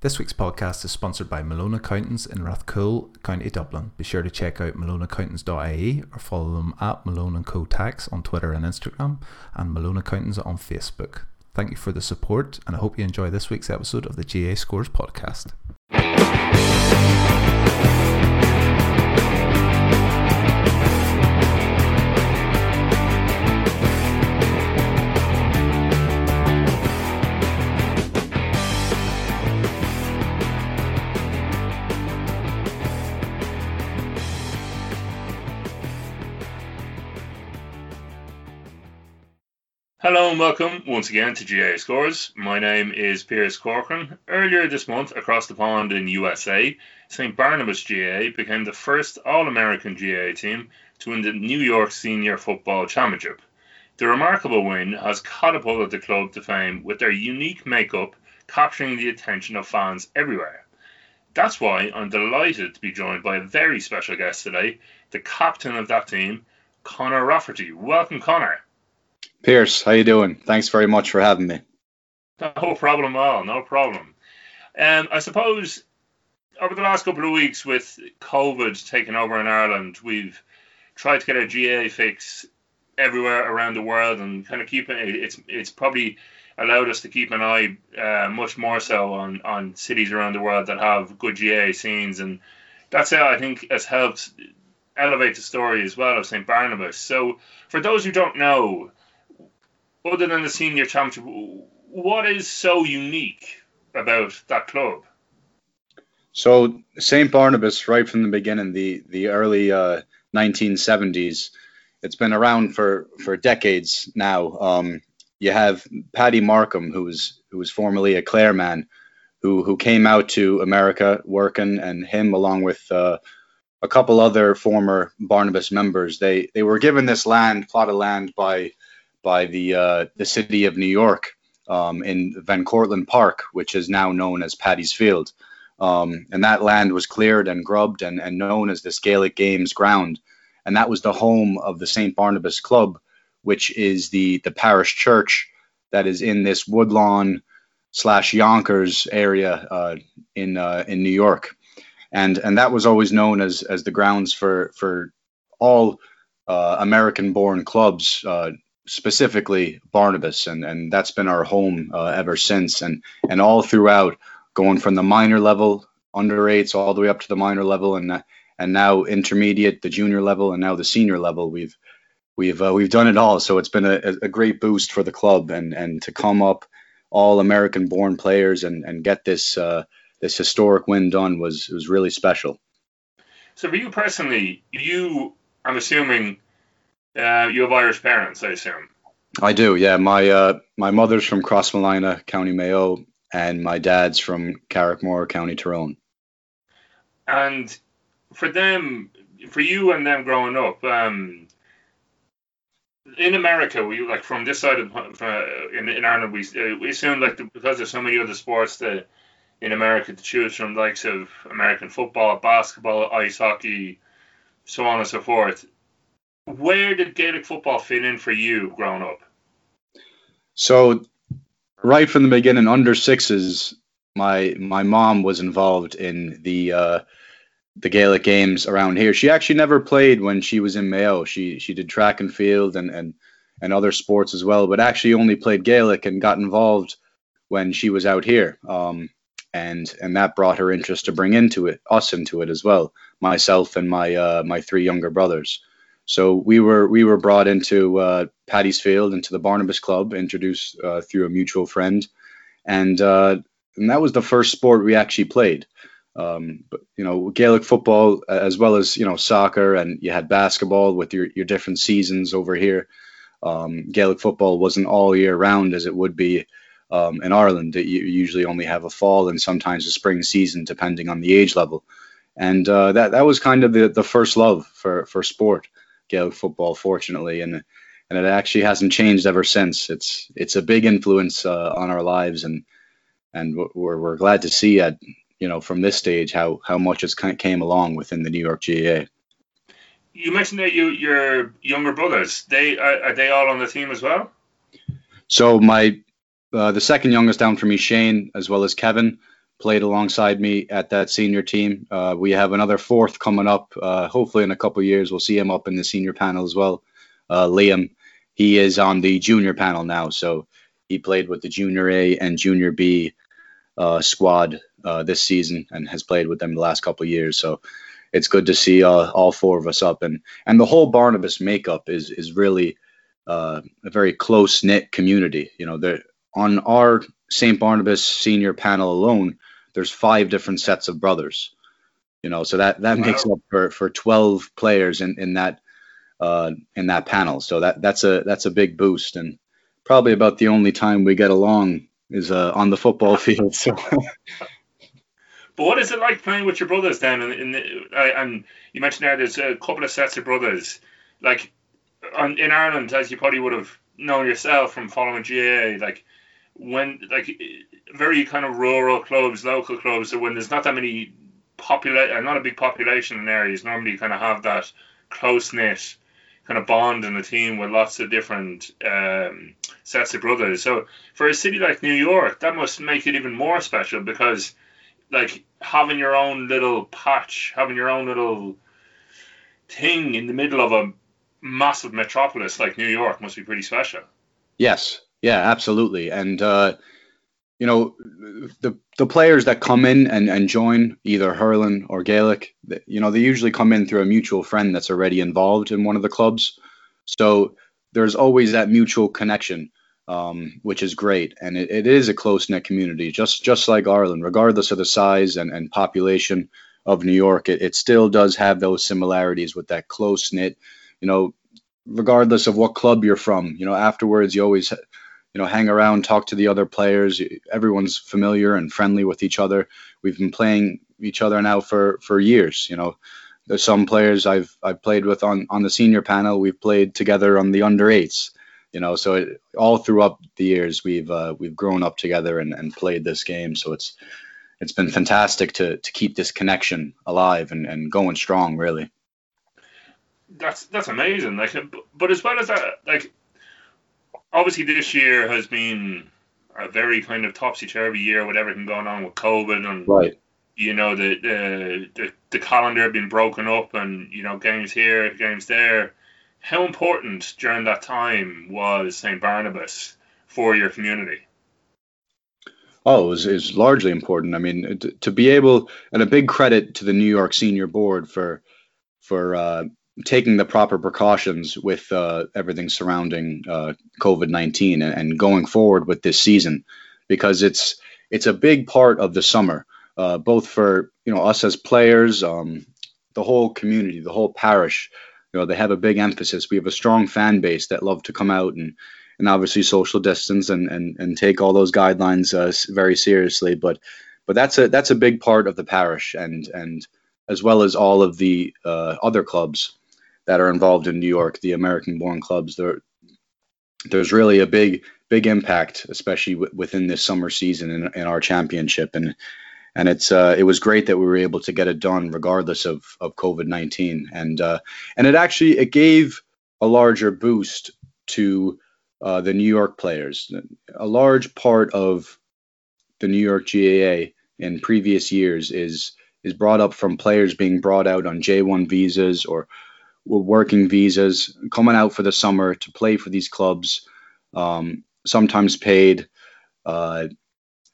This week's podcast is sponsored by Malone Accountants in Rathcoole, County Dublin. Be sure to check out maloneaccountants.ie or follow them at Malone & Co Tax on Twitter and Instagram and Malone Accountants on Facebook. Thank you for the support and I hope you enjoy this week's episode of the GAA Scores podcast. And welcome once again to GAA Scores. My name is Pearse Corcoran. Earlier this month, across the pond in USA, St. Barnabas GAA became the first All American GAA team to win the New York Senior Football Championship. The remarkable win has catapulted the club to fame with their unique makeup capturing the attention of fans everywhere. That's why I'm delighted to be joined by a very special guest today, the captain of that team, Conor Rafferty. Welcome, Conor. Pearse, how you doing? Thanks very much for having me. No problem at all. No problem. Um, I suppose over the last couple of weeks with COVID taking over in Ireland, we've tried to get a GAA fix everywhere around the world and kind of keep it. It's it's probably allowed us to keep an eye uh, much more so on on cities around the world that have good GAA scenes, and that's how I think has helped elevate the story as well of St Barnabas. So for those who don't know, other than the senior championship, what is so unique about that club? So St Barnabas, right from the beginning, the the early uh, 1970s, it's been around for for decades now. Um, you have Paddy Markham, who was who was formerly a Clare man, who who came out to America working, and him along with uh, a couple other former Barnabas members, they they were given this land, plot of land by by the uh, the city of New York um, in Van Cortlandt Park, which is now known as Paddy's Field. Um, and that land was cleared and grubbed and, and known as the Gaelic Games ground. And that was the home of the St. Barnabas Club, which is the, the parish church that is in this Woodlawn slash Yonkers area uh, in uh, in New York. And and that was always known as as the grounds for for all uh, American born clubs, uh, specifically Barnabas, and, and that's been our home uh, ever since. And and all throughout, going from the minor level, under eights, all the way up to the minor level, and and now intermediate, the junior level, and now the senior level. We've we've uh, we've done it all. So it's been a, a great boost for the club, and and to come up all American born players and and get this uh, this historic win done was was really special. So for you personally, you I'm assuming uh, you have Irish parents, I assume. I do, yeah. My uh, my mother's from Crossmolina, County Mayo, and my dad's from Carrickmore, County Tyrone. And for them, for you and them growing up, um, in America, we like from this side of uh, in, in Ireland, we uh, we assume like the, because there's so many other sports that in America to choose from, likes of American football, basketball, ice hockey, so on and so forth where did Gaelic football fit in for you growing up? So, right from the beginning, under sixes, my my mom was involved in the uh, the Gaelic games around here. She actually never played when she was in Mayo. She she did track and field and and and other sports as well, but actually only played Gaelic and got involved when she was out here. Um, and and that brought her interest to bring into it us into it as well. Myself and my uh, my three younger brothers. So we were we were brought into uh, Paddy's Field into the Barnabas Club, introduced uh, through a mutual friend, and uh, and that was the first sport we actually played. Um, but you know, Gaelic football as well as you know soccer, and you had basketball with your your different seasons over here. Um, Gaelic football wasn't all year round as it would be um, in Ireland. You usually only have a fall and sometimes a spring season, depending on the age level. And uh, that that was kind of the, the first love for for sport. Gaelic football, fortunately, and and it actually hasn't changed ever since. It's it's a big influence uh, on our lives, and and we're we're glad to see at you know from this stage how how much it's kind of came along within the New York GAA. You mentioned that you your younger brothers they are, are they all on the team as well? So my uh, the second youngest down for me, Shane, as well as Kevin, played alongside me at that senior team. Uh, we have another fourth coming up. Uh, hopefully, in a couple years, we'll see him up in the senior panel as well. Uh, Liam, he is on the junior panel now, so he played with the junior A and junior B uh, squad uh, this season and has played with them the last couple years. So it's good to see uh, all four of us up, and and the whole Barnabas makeup is is really a very close knit community. You know, on our St. Barnabas senior panel alone, there's five different sets of brothers. You know, so that that wow. makes up for for 12 players in in that uh, in that panel. So that that's a that's a big boost, and probably about the only time we get along is uh, on the football field. So. But what is it like playing with your brothers then? And, and, and you mentioned there there's a couple of sets of brothers. Like on, in Ireland, as you probably would have known yourself from following GAA, like when like very kind of rural clubs, local clubs, when there's not that many population, uh, not a big population in areas, normally you kind of have that close knit kind of bond in the team with lots of different um, sets of brothers. So for a city like New York, that must make it even more special because like having your own little patch, having your own little thing in the middle of a massive metropolis like New York must be pretty special. Yes, yeah, absolutely. And uh, you know, the the players that come in and, and join either hurling or Gaelic, you know, they usually come in through a mutual friend that's already involved in one of the clubs. So there's always that mutual connection, um, which is great, and it, it is a close knit community, just just like Ireland, regardless of the size and, and population of New York. It, it still does have those similarities with that close knit, you know, regardless of what club you're from. You know, afterwards you always you know, hang around, talk to the other players. Everyone's familiar and friendly with each other. We've been playing each other now for for years. You know, there's some players I've I've played with on on the senior panel. We've played together on the under eights. You know, so it, all throughout the years we've uh, we've grown up together and, and played this game. So it's it's been fantastic to to keep this connection alive and, and going strong. Really. That's that's amazing. Like, but as well as that, like obviously this year has been a very kind of topsy turvy year with everything going on with COVID and right. you know the, the the the calendar being broken up and you know games here, games there. How important during that time was St Barnabas for your community? Oh, it was, it was largely important. I mean, to, to, be able, and a big credit to the New York Senior Board for for uh, taking the proper precautions with uh, everything surrounding uh, COVID nineteen and, and, going forward with this season, because it's it's a big part of the summer, uh, both for you know us as players, um, the whole community, the whole parish. You know, they have a big emphasis. We have a strong fan base that love to come out and and obviously social distance and and, and take all those guidelines uh, very seriously. But but that's a that's a big part of the parish and and as well as all of the uh, other clubs that are involved in New York, the American-born clubs. There, there's really a big, big impact, especially w- within this summer season in, in our championship, and and it's uh, it was great that we were able to get it done regardless of of COVID nineteen, and uh, and it actually it gave a larger boost to uh, the New York players. A large part of the New York GAA in previous years is is brought up from players being brought out on J1 visas or were working visas, coming out for the summer to play for these clubs, um, sometimes paid, uh,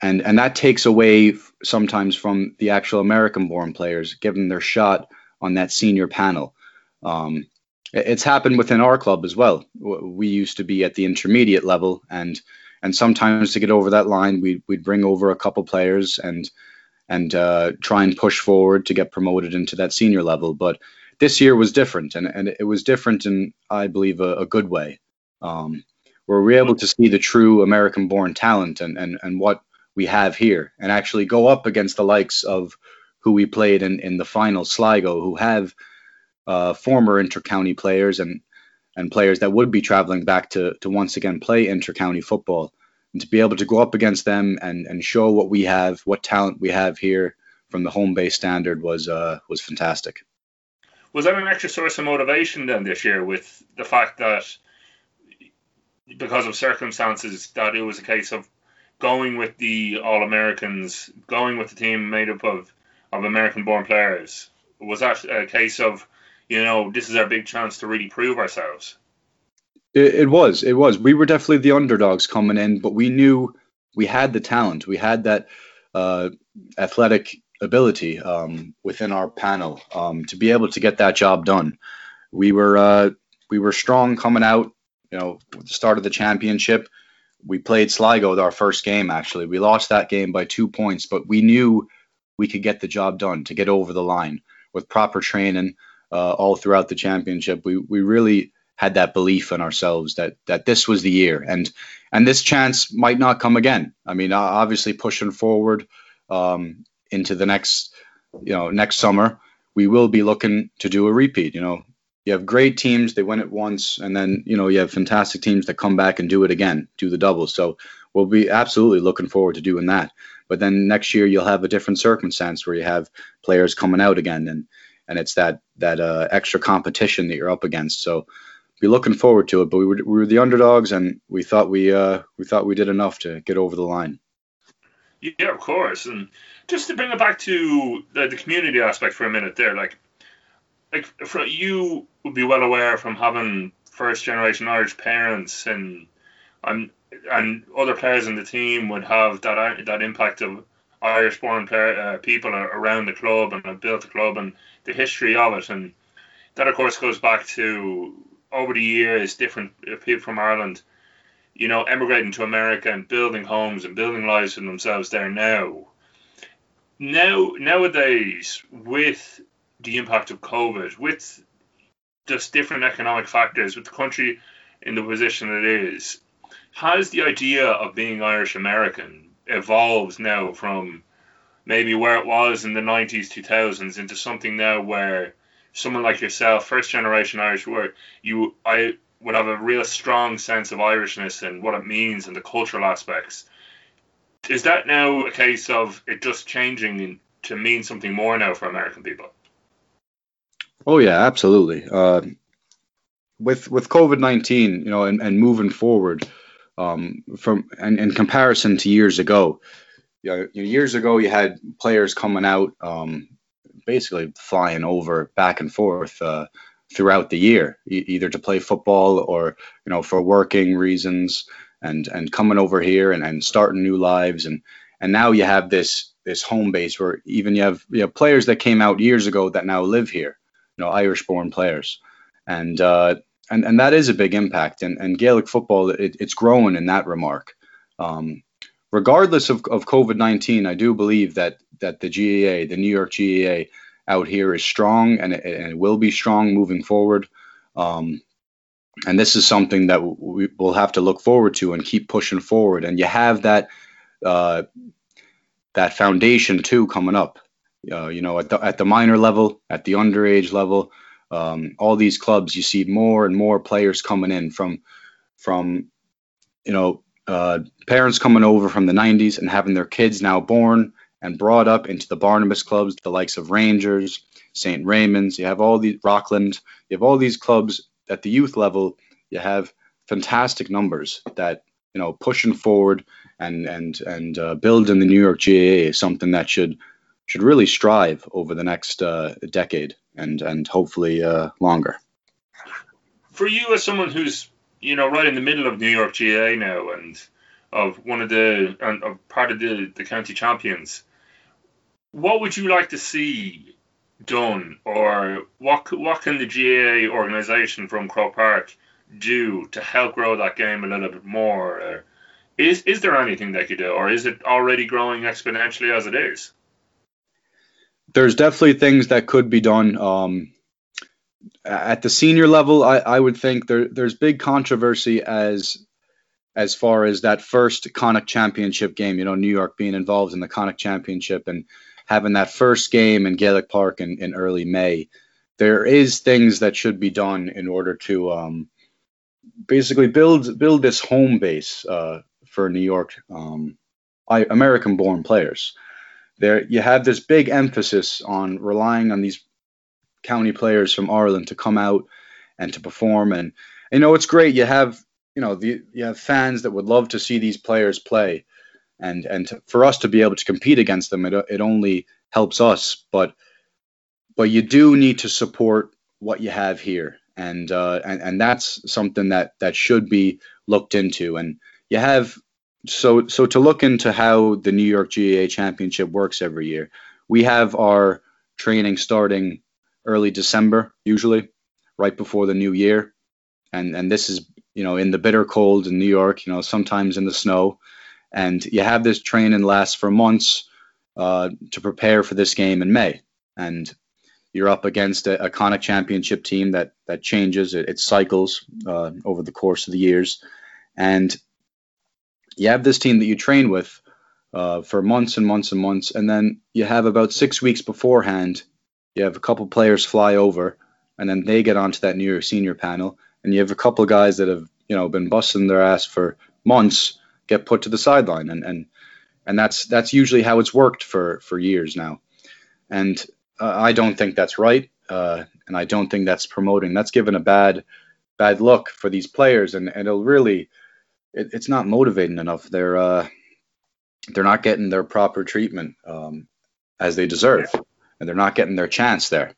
and and that takes away sometimes from the actual American-born players, giving their shot on that senior panel. Um, it's happened within our club as well. We used to be at the intermediate level, and and sometimes to get over that line, we we'd bring over a couple players and and uh, try and push forward to get promoted into that senior level, but this year was different, and, and it was different in, I believe, a, a good way, um, where we're able to see the true American-born talent and, and, and what we have here, and actually go up against the likes of who we played in, in the final, Sligo, who have uh, former intercounty players and and players that would be traveling back to to once again play intercounty football, and to be able to go up against them and and show what we have, what talent we have here from the home base standard was uh, was fantastic was that an extra source of motivation then this year with the fact that because of circumstances that it was a case of going with the All Americans, going with the team made up of of American born players? Was that a case of, you know, this is our big chance to really prove ourselves? It, it was. It was. We were definitely the underdogs coming in, but we knew we had the talent. We had that uh, athletic ability um, within our panel um, to be able to get that job done. We were uh, we were strong coming out. You know, at the start of the championship, we played Sligo our first game. Actually, we lost that game by two points, but we knew we could get the job done to get over the line with proper training uh, all throughout the championship. We we really had that belief in ourselves that that this was the year and and this chance might not come again. I mean, obviously pushing forward um, into the next you know next summer, we will be looking to do a repeat. You know, you have great teams they win it once and then you know you have fantastic teams that come back and do it again do the double. So we'll be absolutely looking forward to doing that. But then next year you'll have a different circumstance where you have players coming out again and and it's that that uh, extra competition that you're up against. So be looking forward to it but we were, we were the underdogs and we thought we uh we thought we did enough to get over the line yeah of course. And just to bring it back to the, the community aspect for a minute there like like for you would be well aware from having first generation Irish parents and and and other players in the team would have that that impact of Irish born player, uh, people around the club and have built the club and the history of it. And that of course goes back to over the years different people from Ireland you know emigrating to America and building homes and building lives for themselves there now. Now nowadays with the impact of COVID, with just different economic factors, with the country in the position it is, has the idea of being Irish American evolved now from maybe where it was in the 90s, 2000s into something now where someone like yourself, first generation Irish, where you I would have a real strong sense of Irishness and what it means and the cultural aspects. Is that now a case of it just changing to mean something more now for American people? Oh yeah, absolutely. Uh, with with COVID nineteen, you know, and, and moving forward, um, from and in comparison to years ago, you know, years ago you had players coming out, um, basically flying over back and forth uh, throughout the year, e- either to play football or you know for working reasons, and and coming over here and, and starting new lives, and and now you have this this home base where even you have you players that came out years ago that now live here you know Irish-born players, and uh, and and that is a big impact. And and Gaelic football, it, it's growing in that remark. Um, regardless of, of COVID nineteen, I do believe that that the GAA, the New York GAA, out here is strong and it, and it will be strong moving forward. Um, and this is something that we will have to look forward to and keep pushing forward. And you have that uh, that foundation too coming up uh, you know, at the at the minor level, at the underage level, um, all these clubs, you see more and more players coming in from from you know uh, parents coming over from the 90s and having their kids now born and brought up into the Barnabas clubs, the likes of Rangers, St. Raymond's. You have all these Rockland. You have all these clubs at the youth level. You have fantastic numbers that you know pushing forward and and and uh, building the New York GAA is something that should should really strive over the next uh, decade and and hopefully uh, longer. For you, as someone who's you know right in the middle of New York GAA now and of one of the and of part of the the county champions, what would you like to see done, or what what can the GAA organisation from Croke Park do to help grow that game a little bit more? Or is is there anything they could do, or is it already growing exponentially as it is? there's definitely things that could be done. Um, at the senior level, I, I would think there, there's big controversy as as far as that first Connacht Championship game. You know, New York being involved in the Connacht Championship and having that first game in Gaelic Park in, in early May. There is things that should be done in order to um, basically build build this home base uh, for New York um, American-born players. There you have this big emphasis on relying on these county players from Ireland to come out and to perform. And you know it's great. You have you know the you have fans that would love to see these players play and and to, for us to be able to compete against them, it it only helps us. But but you do need to support what you have here, and uh, and and that's something that that should be looked into. And you have so so to look into how the New York GAA Championship works every year. We have our training starting early December, usually right before the new year, and and this is you know in the bitter cold in New York, you know sometimes in the snow, and you have this training last for months uh, to prepare for this game in May, and you're up against a, a championship team that that changes, it, it cycles uh, over the course of the years, and you have this team that you train with uh, for months and months and months, and then you have about six weeks beforehand, you have a couple players fly over, and then they get onto that New senior panel, and you have a couple guys that have you know been busting their ass for months get put to the sideline, and and and that's that's usually how it's worked for for years now, and uh, I don't think that's right, uh, and I don't think that's promoting. That's given a bad bad look for these players, and, and it'll really it, it's not motivating enough. They're uh, they're not getting their proper treatment um, as they deserve, and they're not getting their chance there.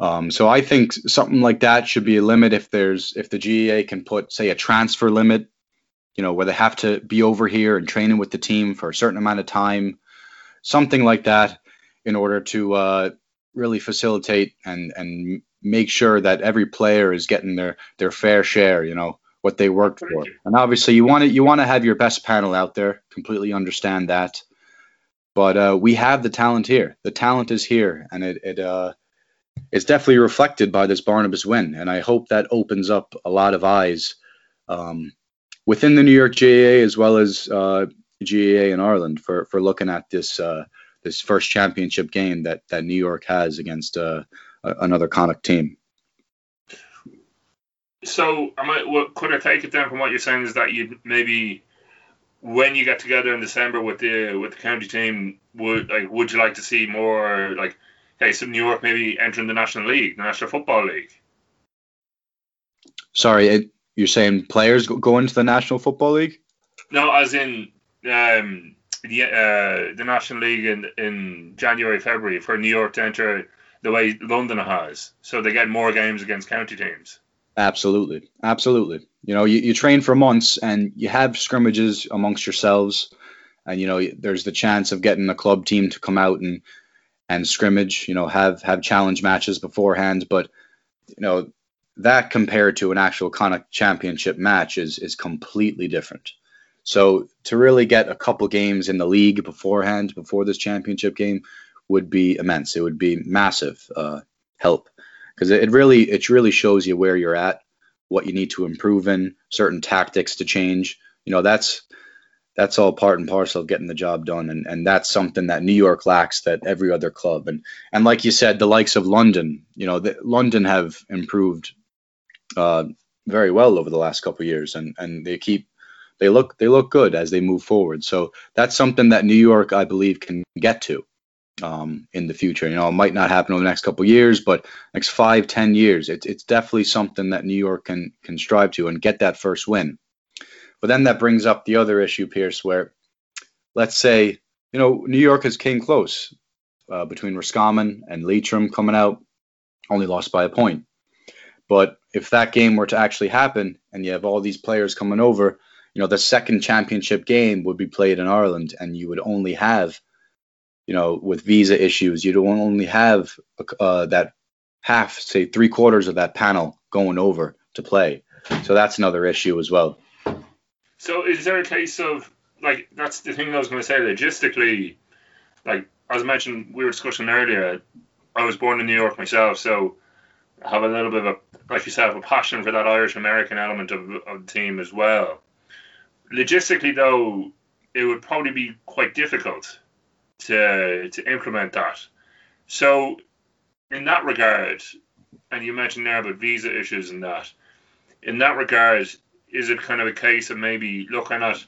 Um, so I think something like that should be a limit if there's if the GAA can put say a transfer limit, you know, where they have to be over here and training with the team for a certain amount of time, something like that, in order to uh, really facilitate and and make sure that every player is getting their their fair share. You know what they worked for, and obviously you want to you want to have your best panel out there. Completely understand that, but uh, we have the talent here. The talent is here, and it it uh it's definitely reflected by this Barnabas win, and I hope that opens up a lot of eyes um, within the New York GAA as well as uh, GAA in Ireland for for looking at this uh, this first championship game that that New York has against uh, another Connacht team. So, am I, what, could I take it then from what you're saying is that you maybe when you get together in December with the with the county team, would like would you like to see more like okay, so New York maybe entering the National League, the National Football League. Sorry, it, you're saying players go, into the National Football League? No, as in um, the uh, the National League in in January, February for New York to enter the way London has, so they get more games against county teams. Absolutely, absolutely. You know, you, you train for months and you have scrimmages amongst yourselves, and you know there's the chance of getting a club team to come out and and scrimmage, you know, have have challenge matches beforehand, but you know that compared to an actual Connacht championship match is is completely different. So to really get a couple games in the league beforehand, before this championship game, would be immense. It would be massive uh, help because it, really it really shows you where you're at, what you need to improve in, certain tactics to change. You know, that's that's all part and parcel of getting the job done. And, and that's something that New York lacks that every other club. And, and like you said, the likes of London, you know, the, London have improved uh, very well over the last couple years and, and they keep, they look, they look good as they move forward. So that's something that New York, I believe can get to um, in the future. You know, it might not happen over the next couple years, but next five, ten years, it's, it's definitely something that New York can, can strive to and get that first win. But then that brings up the other issue, Pearse, where let's say, you know, New York has came close uh, between Roscommon and Leitrim coming out, only lost by a point. But if that game were to actually happen and you have all these players coming over, you know, the second championship game would be played in Ireland and you would only have, you know, with visa issues, you'd only have uh, that half, say three quarters of that panel going over to play. So that's another issue as well. So is there a case of like that's the thing I was going to say logistically, like as I mentioned, we were discussing earlier. I was born in New York myself, so have a little bit of a, like you said, a passion for that Irish American element of, of the team as well. Logistically, though, it would probably be quite difficult to to implement that. So, in that regard, and you mentioned there about visa issues and that, in that regard, is it kind of a case of maybe looking at,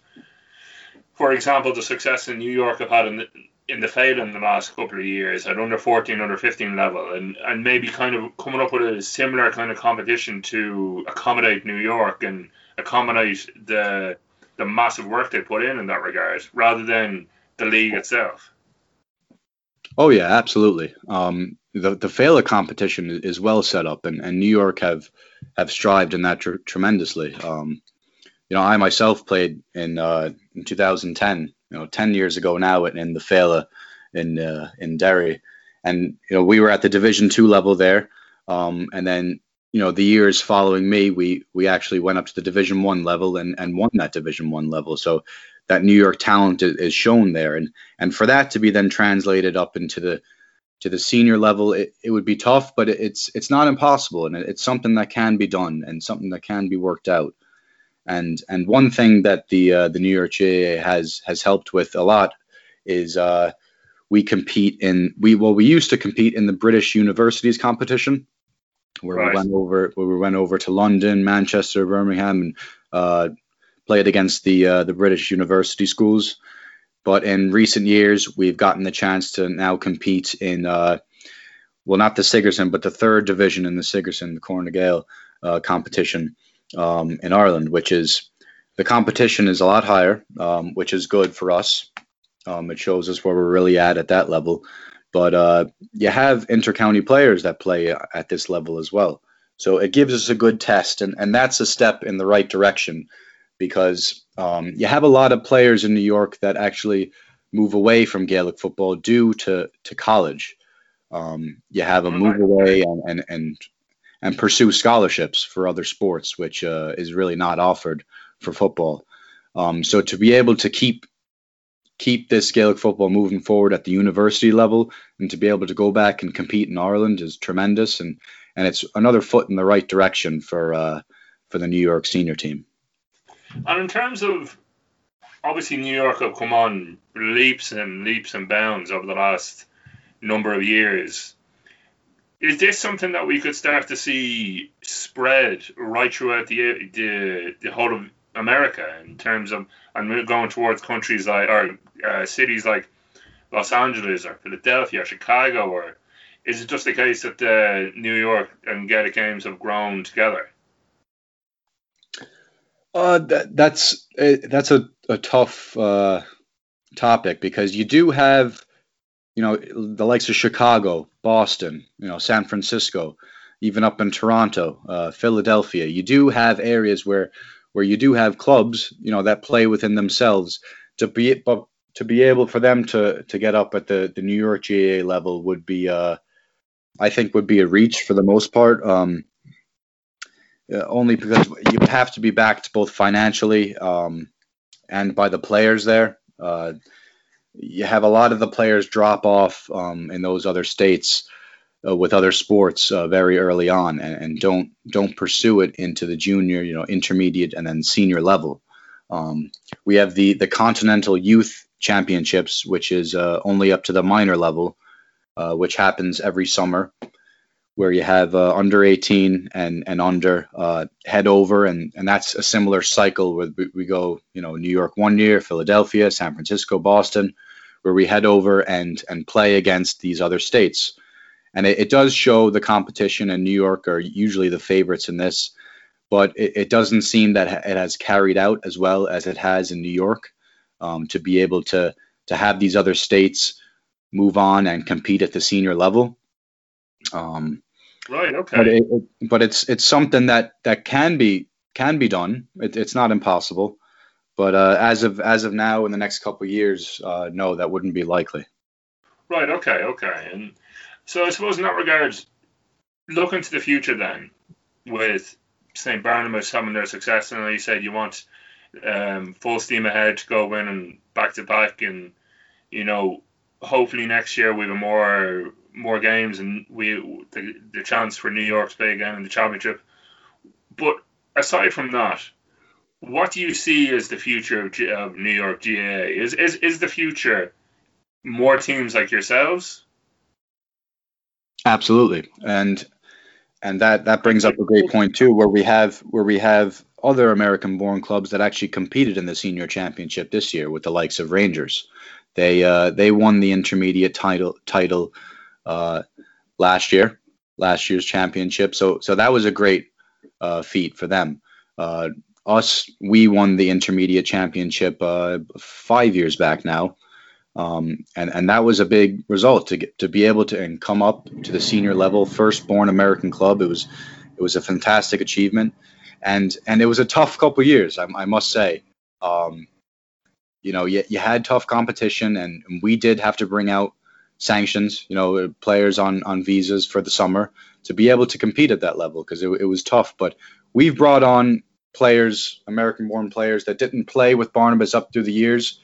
for example, the success in New York have had in in the fail in the last couple of years at under 14, under 15 level, and, and maybe kind of coming up with a similar kind of competition to accommodate New York and accommodate the the massive work they put in in that regard, rather than the league itself. Oh yeah, absolutely. Um, the the Féile competition is well set up, and, and New York have have strived in that tr- tremendously. Um, you know, I myself played in uh, in 2010, you know, 10 years ago now, in, in the Féile in uh, in Derry, and you know we were at the Division two level there, um, and then you know the years following me, we we actually went up to the Division one level and and won that Division one level. So that New York talent is, is shown there, and and for that to be then translated up into the to the senior level, it, it would be tough, but it's it's not impossible, and it's something that can be done and something that can be worked out. And and one thing that the uh, the New York GAA has has helped with a lot is uh, we compete in we well we used to compete in the British universities competition where right. we went over where we went over to London, Manchester, Birmingham, and uh, played against the uh, the British university schools. But in recent years, we've gotten the chance to now compete in uh, well, not the Sigerson, but the third division in the Sigerson, the Corne Gael uh, competition um, in Ireland, which is the competition is a lot higher, um, which is good for us. Um, it shows us where we're really at at that level. But uh, you have intercounty players that play at this level as well. So it gives us a good test, and, and that's a step in the right direction because um, you have a lot of players in New York that actually move away from Gaelic football due to, to college. Um, you have a move away and, and, and, and pursue scholarships for other sports, which uh, is really not offered for football. Um, so to be able to keep keep this Gaelic football moving forward at the university level and to be able to go back and compete in Ireland is tremendous and and it's another foot in the right direction for uh, for the New York senior team. And in terms of obviously New York have come on leaps and leaps and bounds over the last number of years. Is this something that we could start to see spread right throughout the the, the whole of America in terms of and going towards countries like or uh, cities like Los Angeles or Philadelphia or Chicago or is it just the case that uh, New York and Gaelic Games have grown together? Uh, that, that's uh, that's a, a tough uh, topic because you do have, you know, the likes of Chicago, Boston, you know, San Francisco, even up in Toronto, uh, Philadelphia. You do have areas where where you do have clubs, you know, that play within themselves to be but to be able for them to to get up at the the New York GAA level would be uh I think would be a reach for the most part. Um, uh, only because you have to be backed both financially um, and by the players there. Uh, you have a lot of the players drop off um, in those other states uh, with other sports uh, very early on and, and, don't don't pursue it into the junior, you know, intermediate and then senior level. Um, we have the the Continental Youth Championships, which is uh, only up to the minor level, uh, which happens every summer where you have uh, under 18 and and under uh, head over, and and that's a similar cycle where we, go, you know, New York one year, Philadelphia, San Francisco, Boston, where we head over and and play against these other states, and it, it does show the competition. And New York are usually the favorites in this, but it, it doesn't seem that it has carried out as well as it has in New York um, to be able to to have these other states move on and compete at the senior level. Um, Right. Okay. But, it, it, but it's it's something that that can be can be done. It, it's not impossible. But uh, as of as of now, in the next couple of years, uh, no, that wouldn't be likely. Right. Okay. Okay. And so I suppose in that regards, looking to the future then, with St. Barnabas having their success, and you said you want um, full steam ahead to go in and back to back, and you know, hopefully next year we have a more more games and we the, the chance for New York to play again in the championship. But aside from that, what do you see as the future of, G, of New York GAA? Is, is is the future more teams like yourselves? Absolutely, and and that that brings up a great point too, where we have where we have other American-born clubs that actually competed in the senior championship this year with the likes of Rangers. They uh, they won the intermediate title title uh, last year, last year's championship. So so that was a great uh, feat for them. Uh, us, we won the intermediate championship uh, five years back now. Um, and, and that was a big result to get to be able to and come up to the senior level, firstborn American club. It was it was a fantastic achievement, and and it was a tough couple years, I, I must say. Um, you know, you, you had tough competition, and, and we did have to bring out sanctions. You know, players on on visas for the summer to be able to compete at that level because it, it was tough. But we've brought on players, American-born players that didn't play with Barnabas up through the years.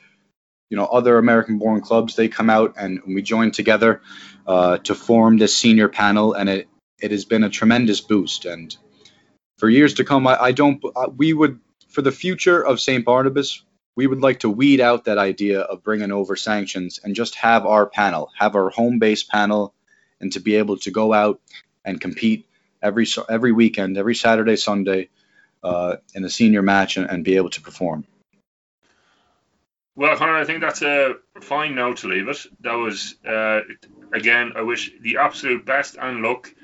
You know, other American-born clubs they come out and we join together uh, to form this senior panel, and it it has been a tremendous boost. And for years to come, I, I don't. Uh, we would for the future of St. Barnabas, we would like to weed out that idea of bringing over sanctions and just have our panel, have our home base panel, and to be able to go out and compete every every weekend, every Saturday, Sunday, uh, in a senior match and, and, be able to perform. Well, Conor, I think that's a fine note to leave it. That was uh, again. I wish the absolute best and luck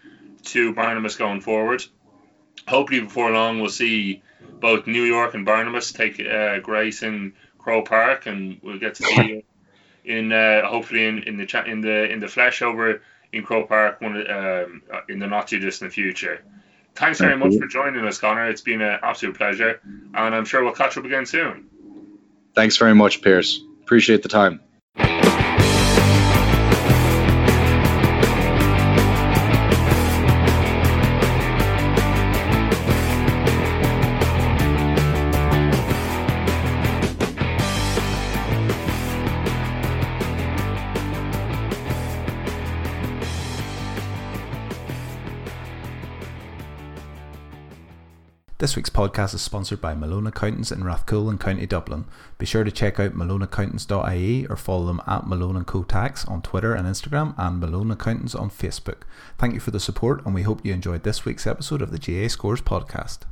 to Barnabas going forward. Hopefully, before long, we'll see both New York and Barnabas take uh, Grace in Croke Park, and we'll get to see you in uh, hopefully in, in the in the in the flesh over in Croke Park one um, in the not too distant future. Thanks very much for joining us, Conor. It's been an absolute pleasure, and I'm sure we'll catch up again soon. Thanks very much, Pearse. Appreciate the time. This week's podcast is sponsored by Malone Accountants in Rathcoole and County Dublin. Be sure to check out maloneaccountants.ie or follow them at Malone and Co Tax on Twitter and Instagram and Malone Accountants on Facebook. Thank you for the support and we hope you enjoyed this week's episode of the GAA Scores podcast.